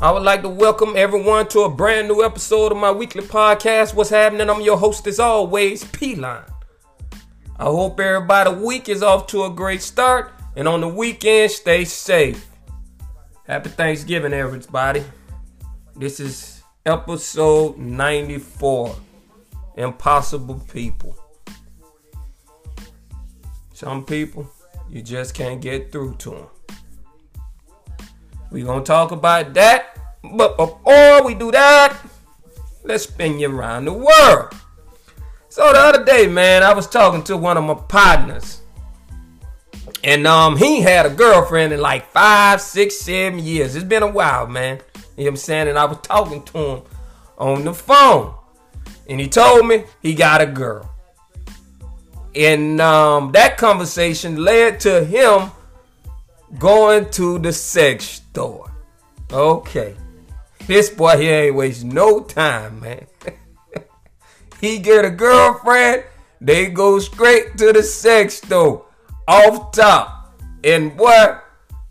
I would like to welcome everyone to a brand new episode of my weekly podcast. What's happening? I'm your host, as always, P Line. I hope everybody week is off to a great start, and on the weekend, stay safe. Happy Thanksgiving, everybody. This is episode 94 Impossible People. Some people, you just can't get through to them. Going to talk about that. But before we do that, let's spin you around the world. So the other day, man, I was talking to one of my partners. And um, he had a girlfriend in like five, six, seven years. It's been a while, man. You know what I'm saying? And I was talking to him on the phone. And he told me he got a girl. And um, that conversation led to him going to the sex Okay. This boy here ain't wasting no time, man. he get a girlfriend, they go straight to the sex store. Off top. And what?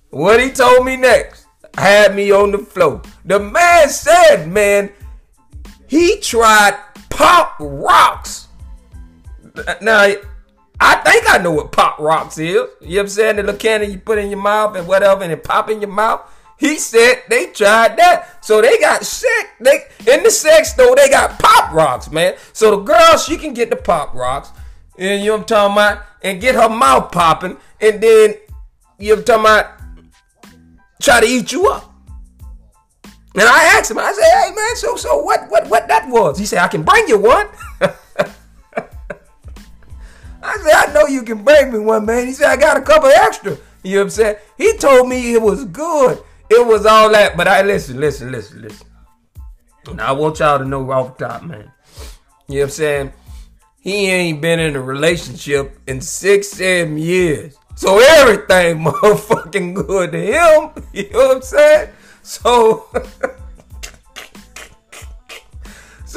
What he told me next had me on the floor. The man said, man, he tried pop rocks. Now, I think I know what pop rocks is. You know what I'm saying? The little candy you put in your mouth and whatever, and it pop in your mouth. He said they tried that. So they got sick. They in the sex store, they got pop rocks, man. So the girl, she can get the pop rocks. And you know what I'm talking about? And get her mouth popping. And then you know what I'm talking about? Try to eat you up. And I asked him, I said, hey man, so so what what what that was? He said, I can bring you one. I said, I know you can bring me one, man. He said, I got a couple extra. You know what I'm saying? He told me it was good. It was all that. But I listen, listen, listen, listen. Now I want y'all to know off top, man. You know what I'm saying? He ain't been in a relationship in six, seven years. So everything motherfucking good to him. You know what I'm saying? So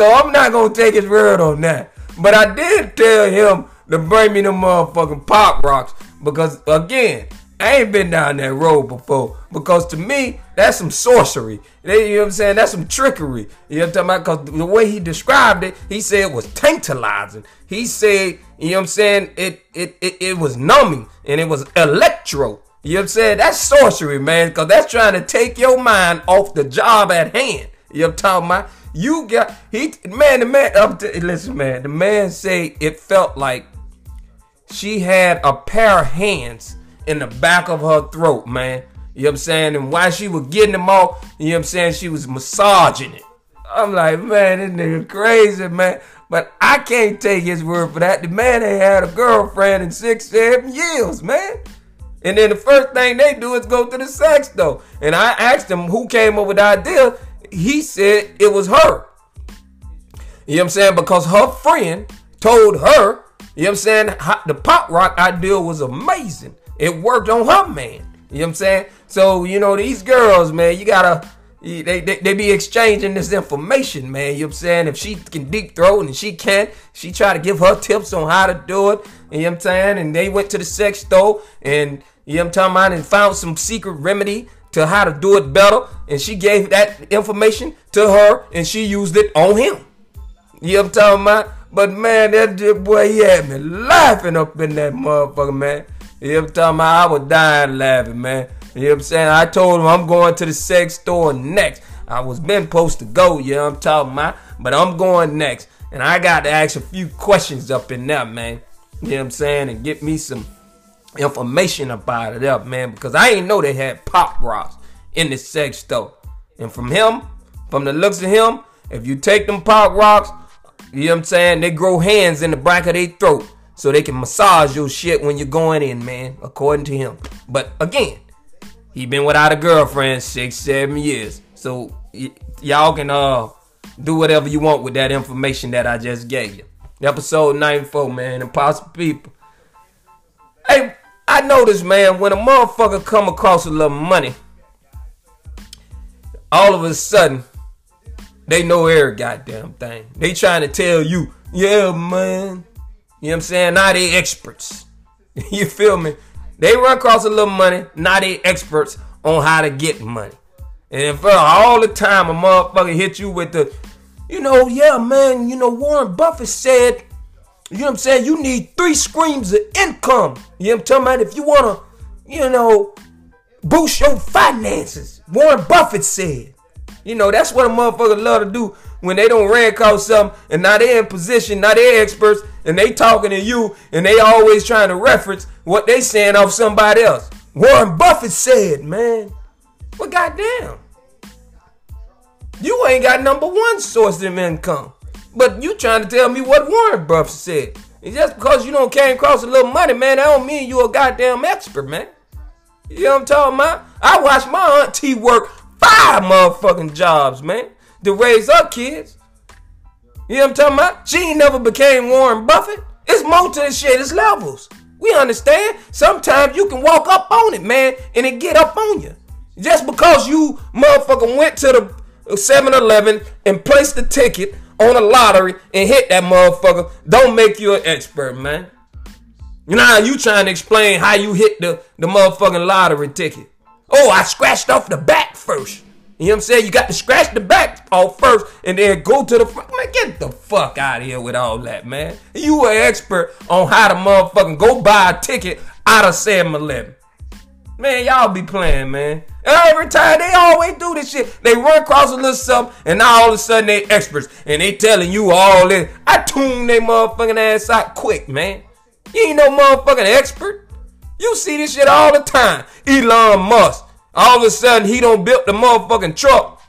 So I'm not gonna take his word on that. But I did tell him to bring me the motherfucking pop rocks. Because again, I ain't been down that road before. Because to me, that's some sorcery. You know what I'm saying? That's some trickery. You know what I'm talking about? Because the way he described it, he said it was tantalizing. He said, you know what I'm saying? It it it, it was numbing and it was electro. You know what I'm saying? That's sorcery, man. Because that's trying to take your mind off the job at hand. You know what I'm talking about? You got he man, the man up to listen, man. The man say it felt like she had a pair of hands in the back of her throat, man. You know what I'm saying? And while she was getting them off, you know what I'm saying, she was massaging it. I'm like, man, this nigga crazy, man. But I can't take his word for that. The man ain't had a girlfriend in six, seven years, man. And then the first thing they do is go to the sex though. And I asked him who came up with the idea. He said it was her. You know what I'm saying? Because her friend told her, you know what I'm saying, the pop rock idea was amazing. It worked on her man. You know what I'm saying? So, you know, these girls, man, you gotta they, they, they be exchanging this information, man. You know what I'm saying? If she can deep throat and she can't, she try to give her tips on how to do it. You know what I'm saying? And they went to the sex store and you know what I'm talking about and found some secret remedy to how to do it better. And she gave that information to her and she used it on him. You know what I'm talking about? But man, that boy, he had me laughing up in that motherfucker, man. You know what I'm talking about? I was dying laughing, man. You know what I'm saying? I told him I'm going to the sex store next. I was been supposed to go, you know what I'm talking about? But I'm going next. And I got to ask a few questions up in there, man. You know what I'm saying? And get me some information about it up, man. Because I ain't know they had pop rocks in the sex store. And from him, from the looks of him, if you take them pop rocks, you know what I'm saying? They grow hands in the back of their throat so they can massage your shit when you're going in, man, according to him. But again, he been without a girlfriend six, seven years. So y- y'all can uh do whatever you want with that information that I just gave you. Episode 94, man, Impossible People. Hey, I noticed, man, when a motherfucker come across a little money, all of a sudden, they know every goddamn thing. They trying to tell you, yeah, man. You know what I'm saying? Now they experts. you feel me? They run across a little money. Now they experts on how to get money. And if uh, all the time a motherfucker hit you with the, you know, yeah, man, you know, Warren Buffett said, you know what I'm saying? You need three streams of income. You know what I'm talking about? If you want to, you know, boost your finances. Warren Buffett said. You know, that's what a motherfucker love to do when they don't ran across something and now they in position, now they experts, and they talking to you, and they always trying to reference what they saying off somebody else. Warren Buffett said, man. Well, goddamn. You ain't got number one source of income. But you trying to tell me what Warren Buffett said. And just because you don't came across a little money, man, that don't mean you a goddamn expert, man. You know what I'm talking about? I watched my auntie work five motherfucking jobs, man, to raise up kids. You know what I'm talking about? She ain't never became Warren Buffett. It's more to this shit. It's levels. We understand. Sometimes you can walk up on it, man, and it get up on you. Just because you motherfucker went to the 7-Eleven and placed the ticket on a lottery and hit that motherfucker, don't make you an expert, man. Now you trying to explain how you hit the, the motherfucking lottery ticket. Oh, I scratched off the back first. You know what I'm saying? You got to scratch the back off first and then go to the front. Man, get the fuck out of here with all that, man. You an expert on how to motherfucking go buy a ticket out of 7-Eleven. Man, y'all be playing, man. Every time they always do this shit, they run across a little something, and now all of a sudden they experts, and they telling you all this. I tune they motherfucking ass out quick, man. You ain't no motherfucking expert. You see this shit all the time. Elon Musk. All of a sudden, he don't build the motherfucking truck.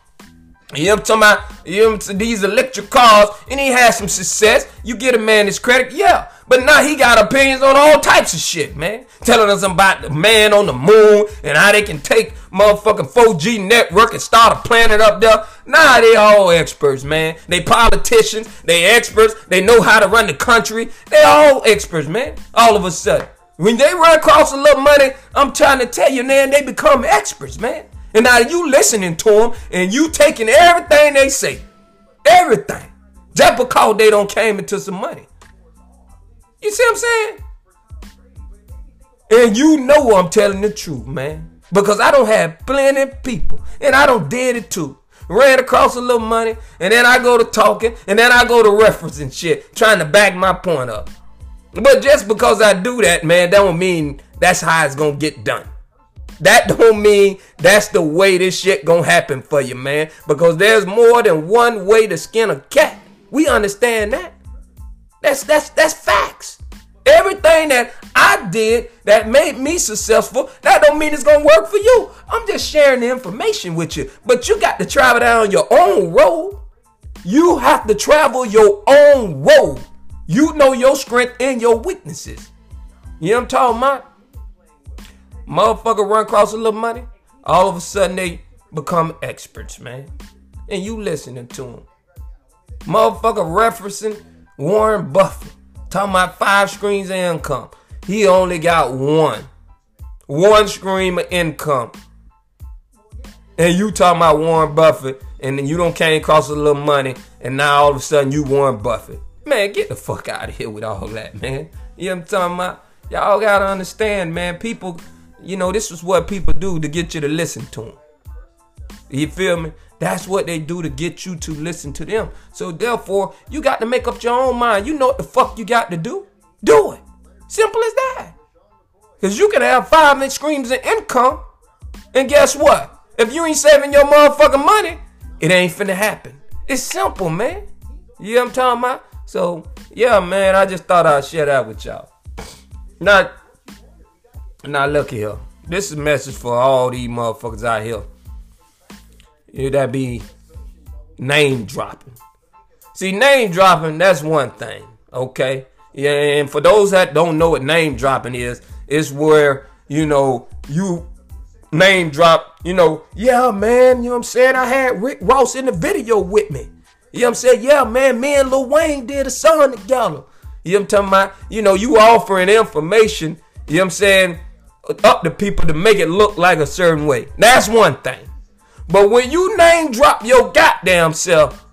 You know what I'm talking about? You know these electric cars, and he has some success. You get a man his credit, yeah. But now he got opinions on all types of shit, man. Telling us about the man on the moon and how they can take motherfucking 4G network and start a planet up there. Nah, they all experts, man. They politicians, they experts, they know how to run the country. They all experts, man. All of a sudden. When they run across a little money, I'm trying to tell you, man, they become experts, man. And now you listening to them and you taking everything they say. Everything. Just because they don't came into some money. You see what I'm saying? And you know I'm telling the truth, man. Because I don't have plenty of people. And I don't did it too. Ran across a little money. And then I go to talking. And then I go to referencing shit. Trying to back my point up. But just because I do that, man, that don't mean that's how it's gonna get done. That don't mean that's the way this shit gonna happen for you, man. Because there's more than one way to skin a cat. We understand that. That's that's that's facts. Everything that I did that made me successful, that don't mean it's gonna work for you. I'm just sharing the information with you. But you got to travel down your own road. You have to travel your own road. You know your strength and your weaknesses. You know what I'm talking about? Motherfucker run across a little money, all of a sudden they become experts, man. And you listening to them. Motherfucker referencing Warren Buffett. Talking about five screens of income. He only got one. One stream of income. And you talking about Warren Buffett, and then you don't came across a little money, and now all of a sudden you Warren Buffett. Man, get the fuck out of here with all that, man. You know what I'm talking about? Y'all gotta understand, man. People, you know, this is what people do to get you to listen to them. You feel me? That's what they do to get you to listen to them. So therefore, you got to make up your own mind. You know what the fuck you got to do? Do it. Simple as that. Because you can have five streams of income. And guess what? If you ain't saving your motherfucking money, it ain't finna happen. It's simple, man. You know what I'm talking about? So, yeah, man, I just thought I'd share that with y'all. Not, not look here. This is a message for all these motherfuckers out here. Yeah, that be name dropping. See, name dropping, that's one thing, okay? Yeah, and for those that don't know what name dropping is, it's where, you know, you name drop, you know, yeah, man, you know what I'm saying? I had Rick Ross in the video with me. You know what I'm saying? Yeah, man, me and Lil Wayne did a song together. You know what I'm talking about? You know, you offering information, you know what I'm saying, up to people to make it look like a certain way. That's one thing. But when you name drop your goddamn self,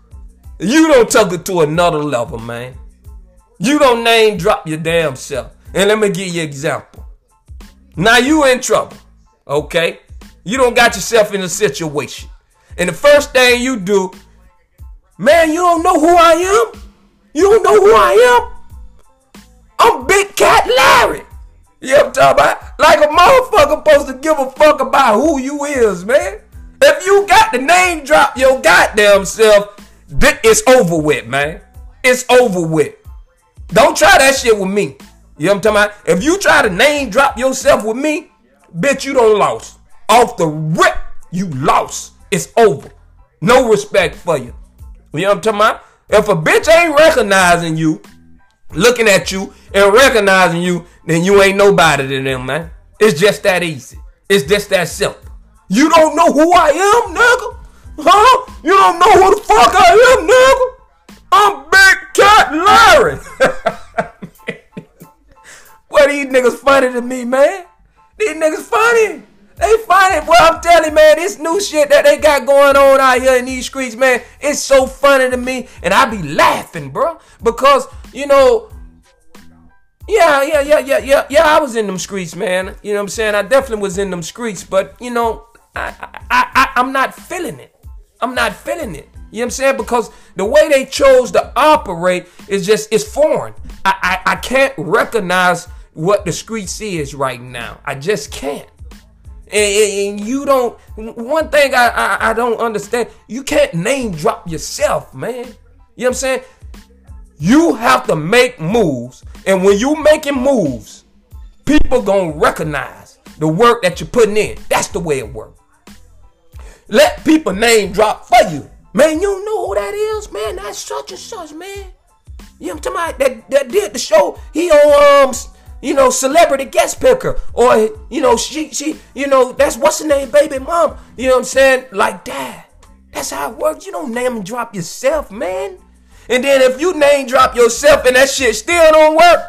you don't take it to another level, man. You don't name drop your damn self. And let me give you an example. Now you in trouble, okay? You don't got yourself in a situation. And the first thing you do, man, you don't know who I am? You don't know who I am? I'm Big Cat Larry. You know what I'm talking about? Like a motherfucker supposed to give a fuck about who you is, man. If you got the name drop your goddamn self, it's over with, man. It's over with. Don't try that shit with me. You know what I'm talking about? If you try to name drop yourself with me, bitch, you don't lost. Off the rip, you lost. It's over. No respect for you. You know what I'm talking about? If a bitch ain't recognizing you, looking at you and recognizing you, then you ain't nobody to them, man. It's just that easy. It's just that simple. You don't know who I am, nigga? Huh? You don't know who the fuck I am, nigga? I'm Big Cat Larry. what these niggas funny to me, man? These niggas funny. They funny. Well, I'm man, this new shit that they got going on out here in these streets, man, it's so funny to me. And I be laughing, bro. Because, you know, yeah, yeah, yeah, yeah, yeah, yeah, I was in them streets, man. You know what I'm saying? I definitely was in them streets, but, you know, I, I, I, I'm not feeling it. I'm not feeling it. You know what I'm saying? Because the way they chose to operate is just, it's foreign. I, I, I can't recognize what the streets is right now. I just can't. And, and you don't, one thing I, I, I don't understand, you can't name drop yourself, man. You know what I'm saying? You have to make moves. And when you making moves, people gonna recognize the work that you're putting in. That's the way it works. Let people name drop for you. Man, you know who that is, man. That's such and such, man. You know what I'm talking about? That, that did the show. He on um, you know, celebrity guest picker. Or, you know, she she, you know, that's what's the name, baby mom. You know what I'm saying? Like that. That's how it works. You don't name and drop yourself, man. And then if you name drop yourself and that shit still don't work,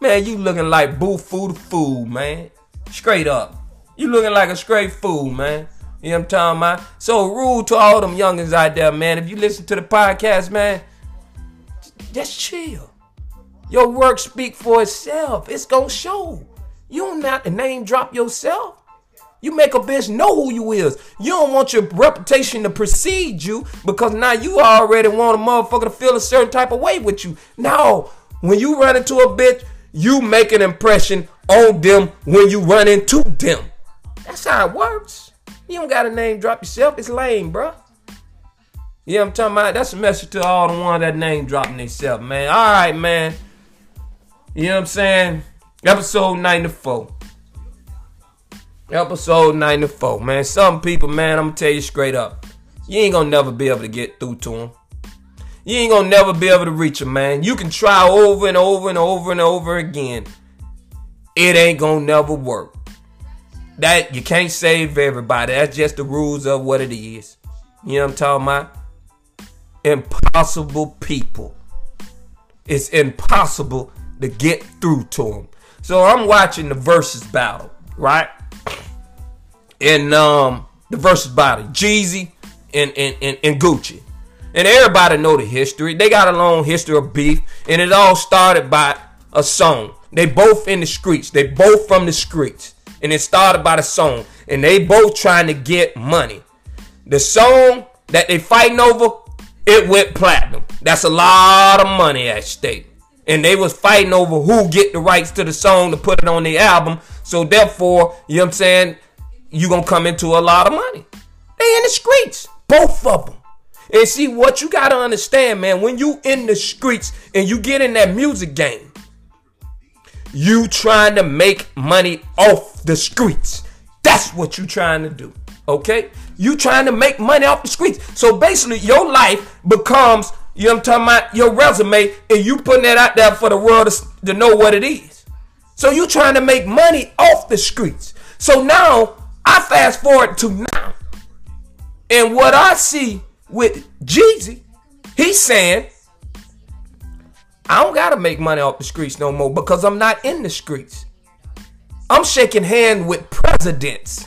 man, you looking like boo food fool, man. Straight up. You looking like a straight fool, man. You know what I'm talking about? So rude to all them youngins out there, man. If you listen to the podcast, man, just chill. Your work speak for itself. It's gonna show. You don't have to name drop yourself. You make a bitch know who you is. You don't want your reputation to precede you because now you already want a motherfucker to feel a certain type of way with you. No, when you run into a bitch, you make an impression on them when you run into them. That's how it works. You don't got a name drop yourself. It's lame, bro. Yeah, I'm talking about? That's a message to all the ones that name dropping themselves, man. All right, man. You know what I'm saying? Episode 94. Episode 94, man. Some people, man, I'm gonna tell you straight up. You ain't gonna never be able to get through to them. You ain't gonna never be able to reach them, man. You can try over and over and over and over again. It ain't gonna never work that you can't save everybody. That's just the rules of what it is. You know what I'm talking about? Impossible people. It's impossible to get through to them. So I'm watching the Verzuz battle, right? And um the Verzuz battle, Jeezy and, and, and, and Gucci. And everybody know the history. They got a long history of beef. And it all started by a song. They both in the streets. They both from the streets and it started by the song. And they both trying to get money. The song that they fighting over, it went platinum. That's a lot of money at stake. And they was fighting over who get the rights to the song to put it on the album. So therefore, you know what I'm saying, you gonna come into a lot of money. They in the streets, both of them. And see what you gotta understand, man. When you in the streets and you get in that music game, you trying to make money off the streets. That's what you trying to do. Okay? You trying to make money off the streets. So basically, your life becomes, you know what I'm talking about, your resume, and you putting that out there for the world to, to know what it is. So you trying to make money off the streets. So now, I fast forward to now. And what I see with Jeezy, he's saying, I don't gotta make money off the streets no more because I'm not in the streets. I'm shaking hand with presidents.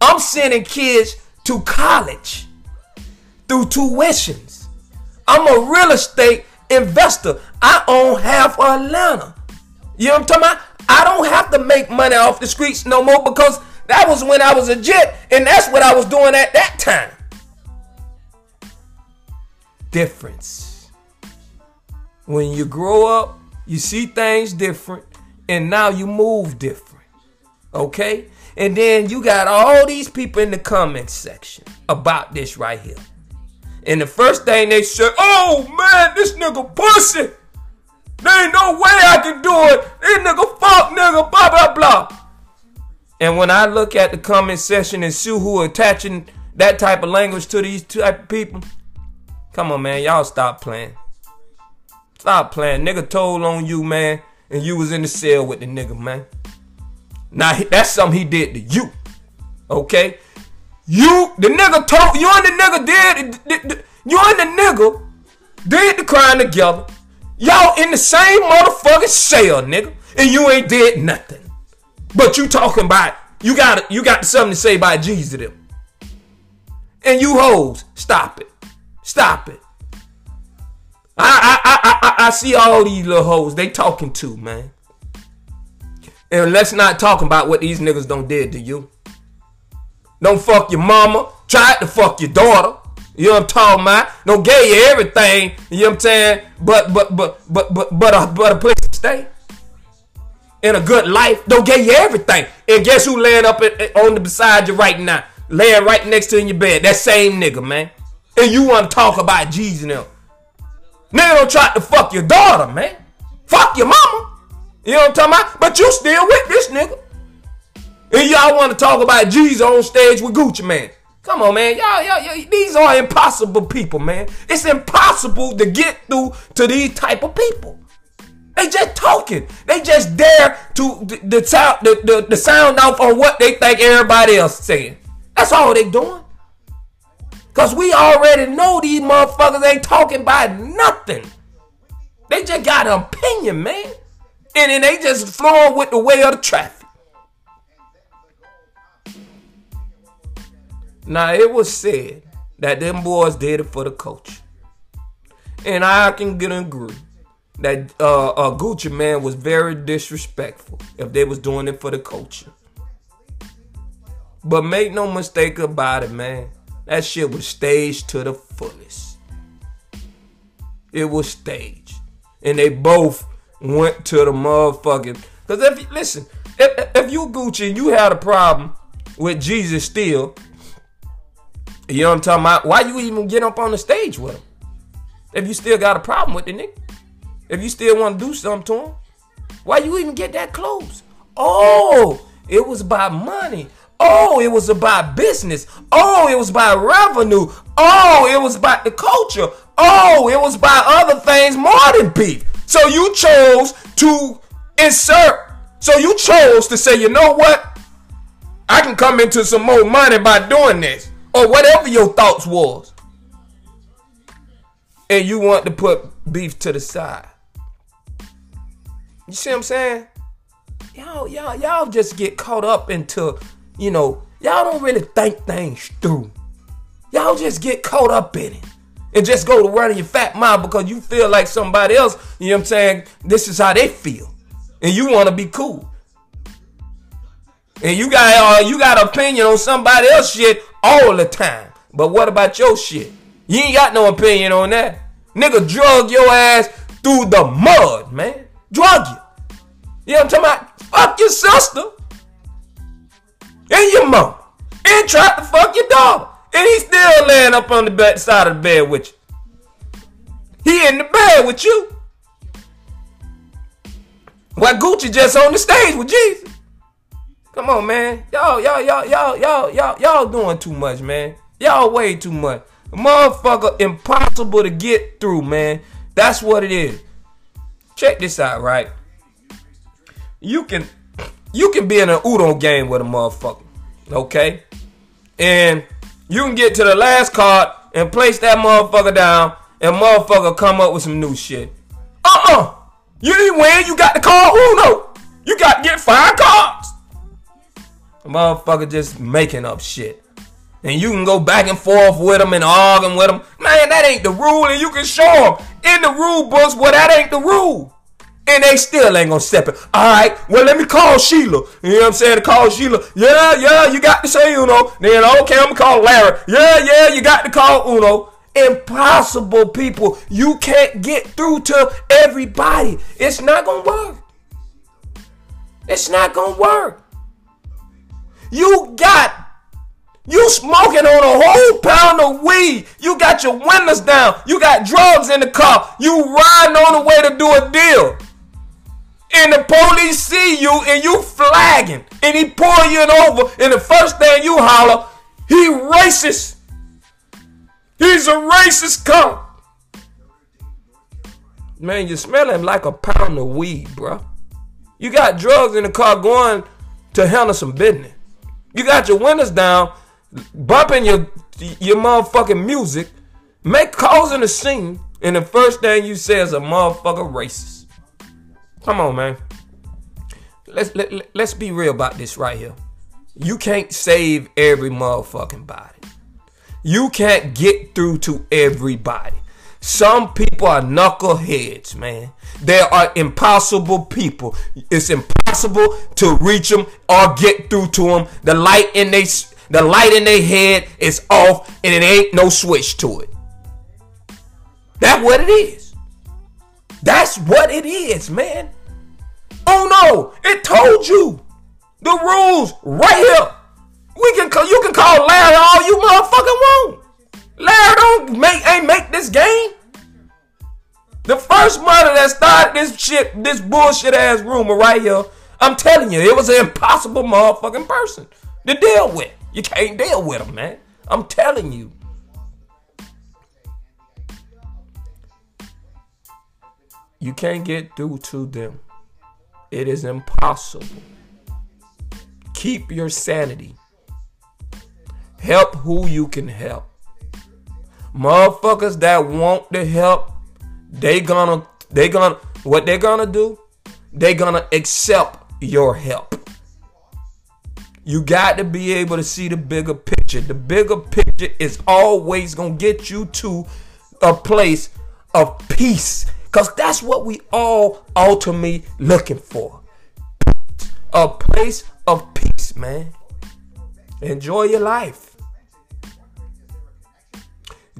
I'm sending kids to college through tuitions. I'm a real estate investor. I own half of Atlanta. You know what I'm talking about? I don't have to make money off the streets no more because that was when I was a jet and that's what I was doing at that time. Difference. When you grow up, you see things different and now you move different. Okay? And then you got all these people in the comment section about this right here. And the first thing they say, oh man, this nigga pussy. There ain't no way I can do it. This nigga fuck nigga, blah blah blah. And when I look at the comment section and see who are attaching that type of language to these type of people, come on man, y'all stop playing. Stop playing. Nigga told on you, man, and you was in the cell with the nigga, man. Now that's something he did to you. Okay? You, the nigga told you and the nigga did you and the nigga did the crime together. Y'all in the same motherfucking cell, nigga, and you ain't did nothing. But you talking about you got you got something to say about Jeezy to them. And you hoes, stop it, stop it. I I I I, I see all these little hoes. They talking to, man. And let's not talk about what these niggas don't did to you. Don't fuck your mama. Tried to fuck your daughter. You know what I'm talking about? Don't gave you everything. You know what I'm saying? But but but but but but a, but a place to stay. In a good life. Don't gave you everything. And guess who laying up on the beside you right now? Laying right next to you in your bed. That same nigga, man. And you want to talk about Jeezy now. Nigga don't try to fuck your daughter, man. Fuck your mama. You know what I'm talking about? But you still with this nigga. And y'all want to talk about Jeezy on stage with Gucci Mane. Come on, man. Y'all, y'all, y'all, these are impossible people, man. It's impossible to get through to these type of people. They just talking. They just dare to the, sound the, the, the sound off on what they think everybody else saying. That's all they doing. Cause we already know these motherfuckers ain't talking about nothing. They just got an opinion, man. And then they just flowing with the way of the traffic. Now it was said that them boys did it for the coach. And I can get agree that uh, uh, Gucci Mane was very disrespectful if they was doing it for the culture. But make no mistake about it, man. That shit was staged to the fullest. It was staged. And they both went to the motherfucking. Because if listen, if, if you Gucci and you had a problem with Jeezy still, you know what I'm talking about? Why you even get up on the stage with him? If you still got a problem with the nigga, if you still want to do something to him, why you even get that close? Oh, it was about money. Oh, it was about business. Oh, it was about revenue. Oh, it was about the culture. Oh, it was about other things more than beef. So you chose to insert. So you chose to say, you know what? I can come into some more money by doing this. Or whatever your thoughts was. And you want to put beef to the side. You see what I'm saying? Y'all, y'all, y'all just get caught up into, you know, y'all don't really think things through. Y'all just get caught up in it and just go to running your fat mouth because you feel like somebody else, you know what I'm saying? This is how they feel. And you want to be cool. And you got uh, you got opinion on somebody else shit all the time. But what about your shit? You ain't got no opinion on that. Nigga drug your ass through the mud, man. Drug you. You know what I'm talking about? Fuck your sister. And your mom. And tried to fuck your daughter. And he's still laying up on the bed, side of the bed with you. He in the bed with you. Why Gucci just on the stage with Jeezy? Come on, man. Y'all, y'all, y'all, y'all, y'all, y'all, y'all doing too much, man. Y'all way too much. Motherfucker, impossible to get through, man. That's what it is. Check this out, right? You can you can be in an Uno game with a motherfucker. Okay? And you can get to the last card and place that motherfucker down, and motherfucker come up with some new shit. Uh-uh. You didn't win, you got to call Uno. You got to get five cards. The motherfucker just making up shit. And you can go back and forth with them and arguing with them. Man, that ain't the rule, and you can show them in the rule books where that ain't the rule. And they still ain't gonna step it. All right, well, let me call Sheila. You know what I'm saying? Call Sheila. Yeah, yeah, you got to say Uno. Then, okay, I'm gonna call Larry. Yeah, yeah, you got to call Uno. Impossible, people. You can't get through to everybody. It's not gonna work. It's not gonna work. You got you smoking on a whole pound of weed. You got your windows down. You got drugs in the car. You riding on the way to do a deal. And the police see you and you flagging. And he pull you over. And the first thing you holler, he racist. He's a racist cop. Man, you smelling like a pound of weed, bro. You got drugs in the car going to handle some business. You got your windows down bumping your your motherfucking music, make causing a scene, and the first thing you say is a motherfucker racist. Come on, man. Let's let, let's be real about this right here. You can't save every motherfucking body. You can't get through to everybody. Some people are knuckleheads, man. They are impossible people. It's impossible to reach them or get through to them. The light in they the light in their head is off and it ain't no switch to it. That's what it is. That's what it is, man. Oh no, it told you the rules right here. We can you can call Larry all you motherfucking want. Larry don't make ain't make this game. The first mother that started this shit, this bullshit ass rumor right here, I'm telling you, it was an impossible motherfucking person to deal with. You can't deal with them, man. I'm telling you. You can't get through to them. It is impossible. Keep your sanity. Help who you can help. Motherfuckers that want the help, they gonna they gonna what they gonna do? They gonna accept your help. You got to be able to see the bigger picture. The bigger picture is always to get you to a place of peace. Because that's what we all ultimately looking for. A place of peace, man. Enjoy your life.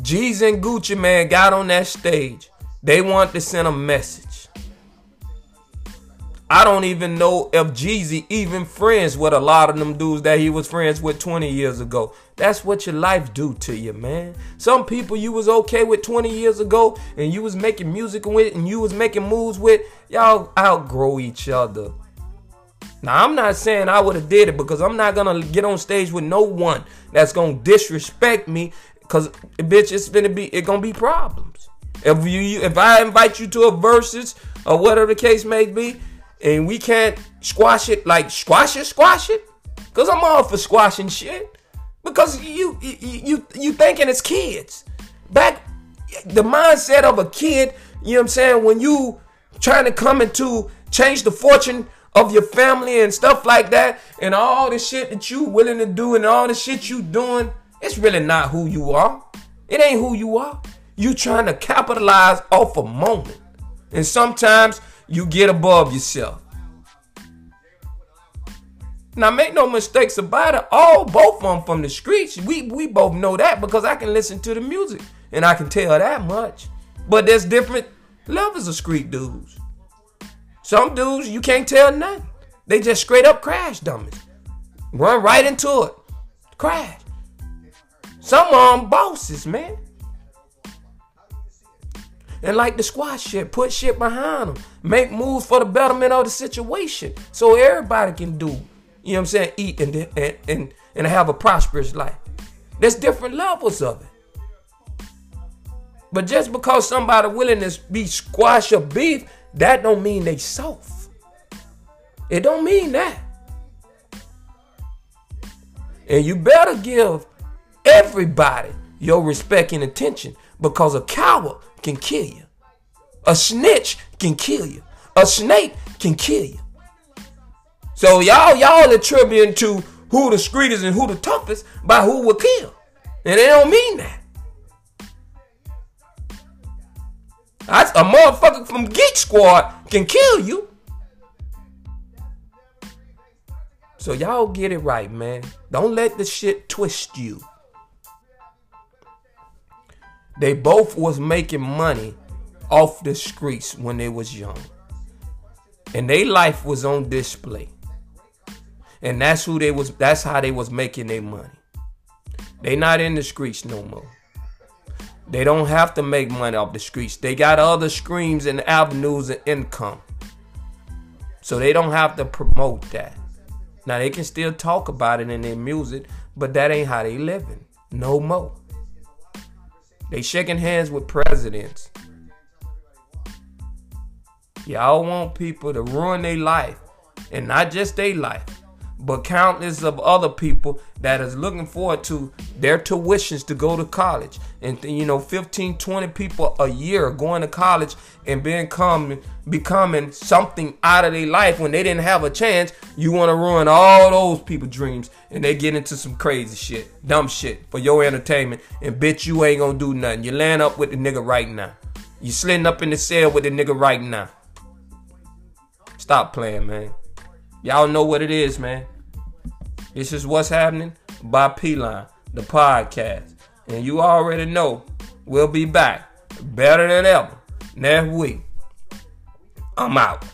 G's and Gucci, man, got on that stage. They want to send a message. I don't even know if Jeezy even friends with a lot of them dudes that he was friends with 20 years ago. That's what your life do to you, man. Some people you was okay with 20 years ago and you was making music with and you was making moves with, y'all outgrow each other. Now I'm not saying I would have did it because I'm not gonna get on stage with no one that's gonna disrespect me because bitch it's gonna be it gonna be problems. If you if I invite you to a Verzuz or whatever the case may be, and we can't squash it like squash it, squash it. Cause I'm all for squashing shit. Because you you you, you thinking it's kids. Back the mindset of a kid, you know what I'm saying, when you trying to come into change the fortune of your family and stuff like that, and all the shit that you willing to do and all the shit you doing, it's really not who you are. It ain't who you are. You trying to capitalize off a moment. And sometimes you get above yourself. Now make no mistakes about it. All both of them from the streets. We we both know that because I can listen to the music and I can tell that much. But there's different Levels of street dudes. Some dudes you can't tell nothing. They just straight up crash dummies. Run right into it. Crash. Some of them bosses, man. And like the squad shit, put shit behind them. Make moves for the betterment of the situation. So everybody can do, you know what I'm saying, eat and, and, and, and have a prosperous life. There's different levels of it. But just because somebody willing to be squash or beef, that don't mean they soft. It don't mean that. And you better give everybody your respect and attention because a coward can kill you. A snitch can kill you. A snake can kill you. So y'all, y'all attributing to who the streetest and who the toughest by who will kill. And they don't mean that. That's a motherfucker from Geek Squad can kill you. So y'all get it right, man. Don't let the shit twist you. They both was making money off the streets when they was young. And their life was on display. And that's who they was that's how they was making their money. They not in the streets no more. They don't have to make money off the streets. They got other streams and avenues of income. So they don't have to promote that. Now they can still talk about it in their music, but that ain't how they living. No more. They shaking hands with presidents. Y'all want people to ruin their life. And not just their life but countless of other people that is looking forward to their tuitions to go to college. And you know 15 20 people a year going to college and being becoming becoming something out of their life when they didn't have a chance you want to ruin all those people dreams and they get into some crazy shit dumb shit for your entertainment. And bitch you ain't gonna do nothing. You land up with the nigga right now. You sliding up in the cell with the nigga right now. Stop playing man Y'all know what it is, man. This is what's happening by P-Line, the podcast. And you already know we'll be back better than ever next week. I'm out.